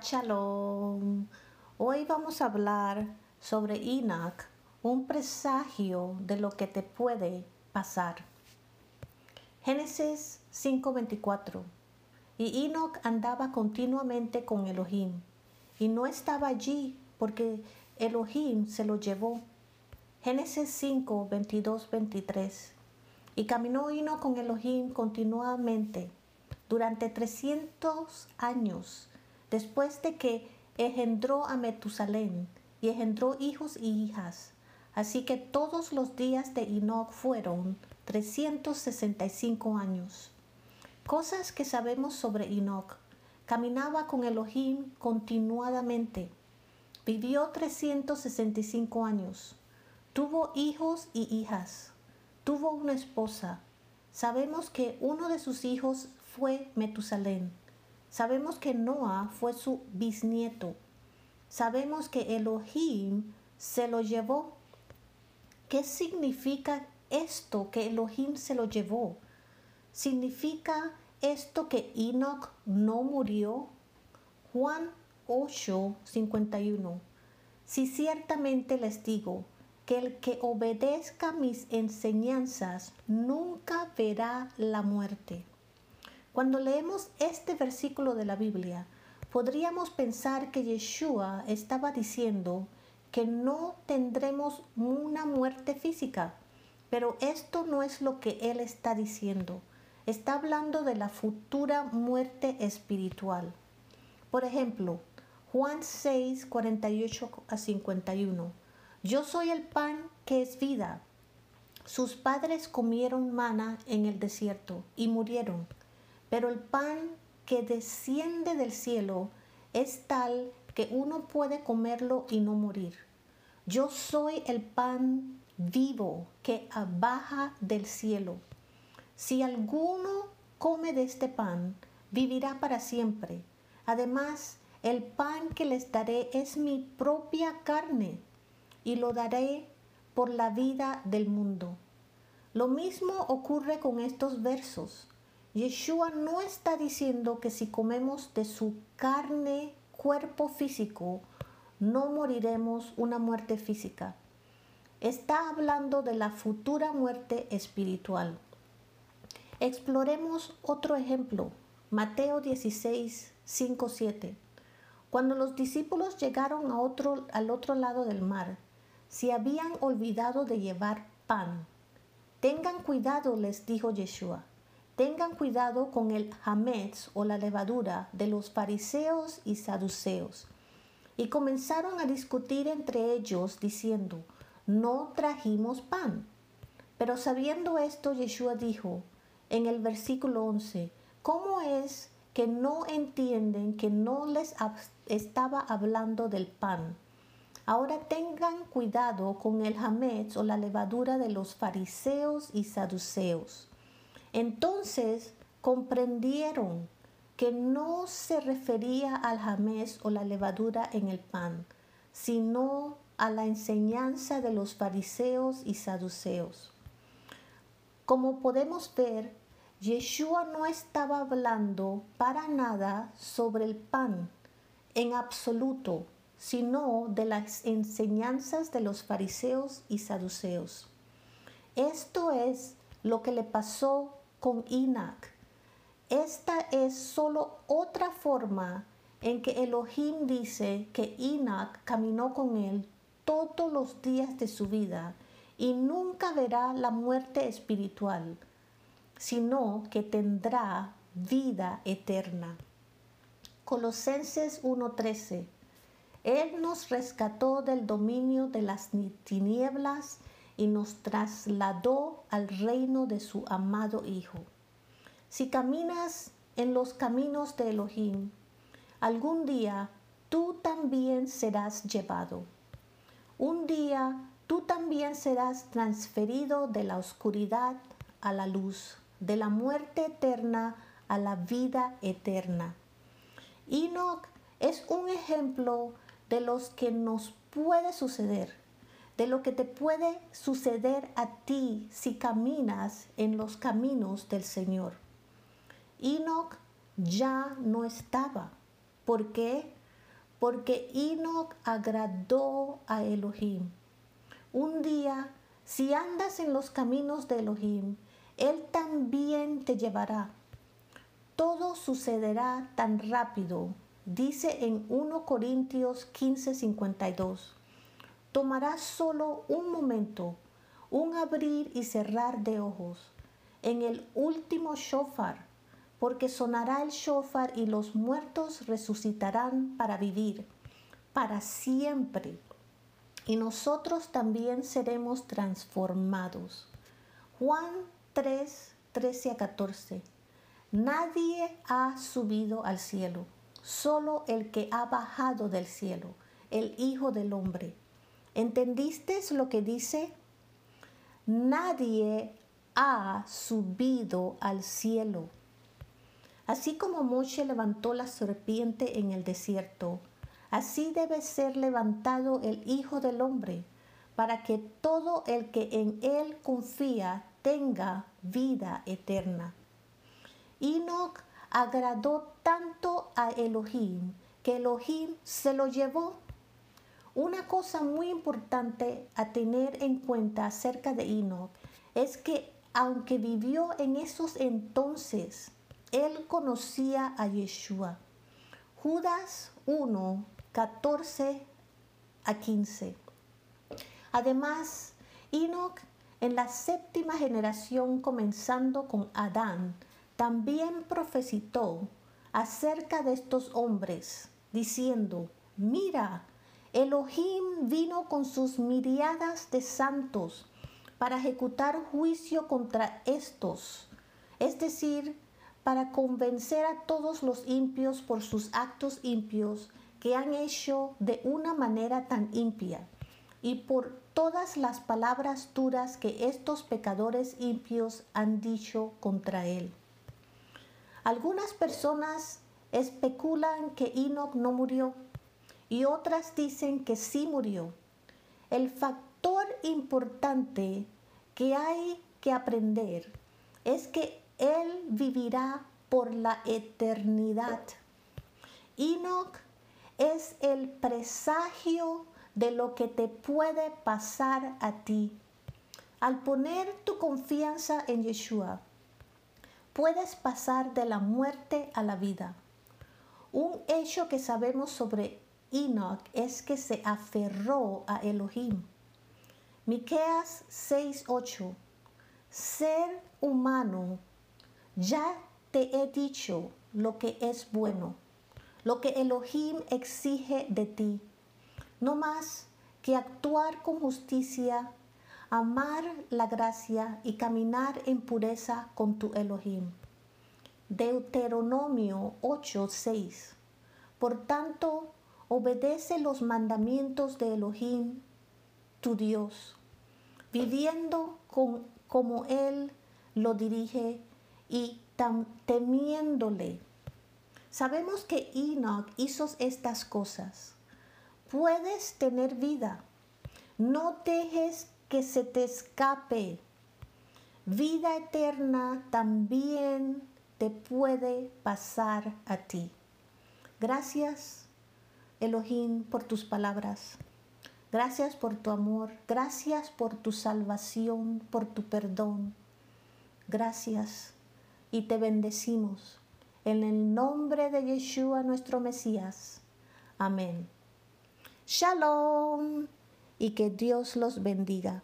Shalom. Hoy vamos a hablar sobre Enoch, un presagio de lo que te puede pasar. Génesis 5:24. Y Enoch andaba continuamente con Elohim, y no estaba allí porque Elohim se lo llevó. Génesis 5, 22, 23. Y caminó Enoch con Elohim continuamente durante 300 años, después de que engendró a Metusalén y engendró hijos y hijas. Así que todos los días de Enoch fueron 365 años. Cosas que sabemos sobre Enoch. Caminaba con Elohim continuadamente. Vivió 365 años. Tuvo hijos y hijas. Tuvo una esposa. Sabemos que uno de sus hijos fue Metusalén. Sabemos que Noah fue su bisnieto. Sabemos que Elohim se lo llevó. ¿Qué significa esto que Elohim se lo llevó? ¿Significa esto que Enoch no murió? Juan 8, 51. Si ciertamente les digo que el que obedezca mis enseñanzas nunca verá la muerte. Cuando leemos este versículo de la Biblia, podríamos pensar que Yeshua estaba diciendo que no tendremos una muerte física, pero esto no es lo que él está diciendo. Está hablando de la futura muerte espiritual. Por ejemplo, Juan 6, 48 a 51. Yo soy el pan que es vida. Sus padres comieron mana en el desierto y murieron. Pero el pan que desciende del cielo es tal que uno puede comerlo y no morir. Yo soy el pan vivo que baja del cielo. Si alguno come de este pan, vivirá para siempre. Además, el pan que les daré es mi propia carne y lo daré por la vida del mundo. Lo mismo ocurre con estos versos. Yeshua no está diciendo que si comemos de su carne, cuerpo físico, no moriremos una muerte física. Está hablando de la futura muerte espiritual. Exploremos otro ejemplo. Mateo 16, 5, 7. Cuando los discípulos llegaron a otro, al otro lado del mar, se habían olvidado de llevar pan. Tengan cuidado, les dijo Yeshua Tengan cuidado con el hametz o la levadura de los fariseos y saduceos. Y comenzaron a discutir entre ellos diciendo, no trajimos pan. Pero sabiendo esto, Yeshua dijo en el versículo 11, ¿cómo es que no entienden que no les estaba hablando del pan? Ahora tengan cuidado con el hametz o la levadura de los fariseos y saduceos. Entonces comprendieron que no se refería al jamés o la levadura en el pan, sino a la enseñanza de los fariseos y saduceos. Como podemos ver, Yeshua no estaba hablando para nada sobre el pan en absoluto, sino de las enseñanzas de los fariseos y saduceos. Esto es lo que le pasó con Enoch. Esta es solo otra forma en que Elohim dice que Enoch caminó con él todos los días de su vida y nunca verá la muerte espiritual, sino que tendrá vida eterna. Colosenses 1:13 Él nos rescató del dominio de las tinieblas y nos trasladó al reino de su amado Hijo. Si caminas en los caminos de Elohim, algún día tú también serás llevado. Un día tú también serás transferido de la oscuridad a la luz, de la muerte eterna a la vida eterna. Enoch es un ejemplo de los que nos puede suceder de lo que te puede suceder a ti si caminas en los caminos del Señor. Enoch ya no estaba. ¿Por qué? Porque Enoch agradó a Elohim. Un día, si andas en los caminos de Elohim, Él también te llevará. Todo sucederá tan rápido, dice en 1 Corintios 15:52. Tomará solo un momento, un abrir y cerrar de ojos, en el último shofar porque sonará el shofar y los muertos resucitarán para vivir, para siempre. Y nosotros también seremos transformados. Juan 3, 13 a 14. Nadie ha subido al cielo, solo el que ha bajado del cielo, el Hijo del Hombre. ¿Entendiste lo que dice? Nadie ha subido al cielo Así como Moshe levantó la serpiente en el desierto, así debe ser levantado el Hijo del Hombre, para que todo el que en él confía tenga vida eterna. Enoch agradó tanto a Elohim que Elohim se lo llevó. Una cosa muy importante a tener en cuenta acerca de Enoch es que aunque vivió en esos entonces, él conocía a Yeshua. Judas 1, 14 a 15. Además, Enoch en la séptima generación comenzando con Adán, también profetizó acerca de estos hombres, diciendo, mira, Elohim vino con sus miriadas de santos para ejecutar juicio contra estos, es decir, para convencer a todos los impios por sus actos impios que han hecho de una manera tan impia y por todas las palabras duras que estos pecadores impios han dicho contra él. Algunas personas especulan que Enoch no murió y otras dicen que sí murió. El factor importante que hay que aprender es que él vivirá por la eternidad. Enoch es el presagio de lo que te puede pasar a ti. Al poner tu confianza en Yeshua, puedes pasar de la muerte a la vida. Un hecho que sabemos sobre Enoch es que se aferró a Elohim. Miqueas 6:8 Ser humano ya te he dicho lo que es bueno, lo que Elohim exige de ti, no más que actuar con justicia, amar la gracia y caminar en pureza con tu Elohim. Deuteronomio 8:6. Por tanto, obedece los mandamientos de Elohim, tu Dios, viviendo con, como Él lo dirige y temiéndole. Sabemos que Enoch hizo estas cosas. Puedes tener vida. No dejes que se te escape. Vida eterna también te puede pasar a ti. Gracias, Elohim, por tus palabras. Gracias por tu amor. Gracias por tu salvación, por tu perdón. Gracias y te bendecimos. En el nombre de Yeshua nuestro Mesías. Amén. Shalom y que Dios los bendiga.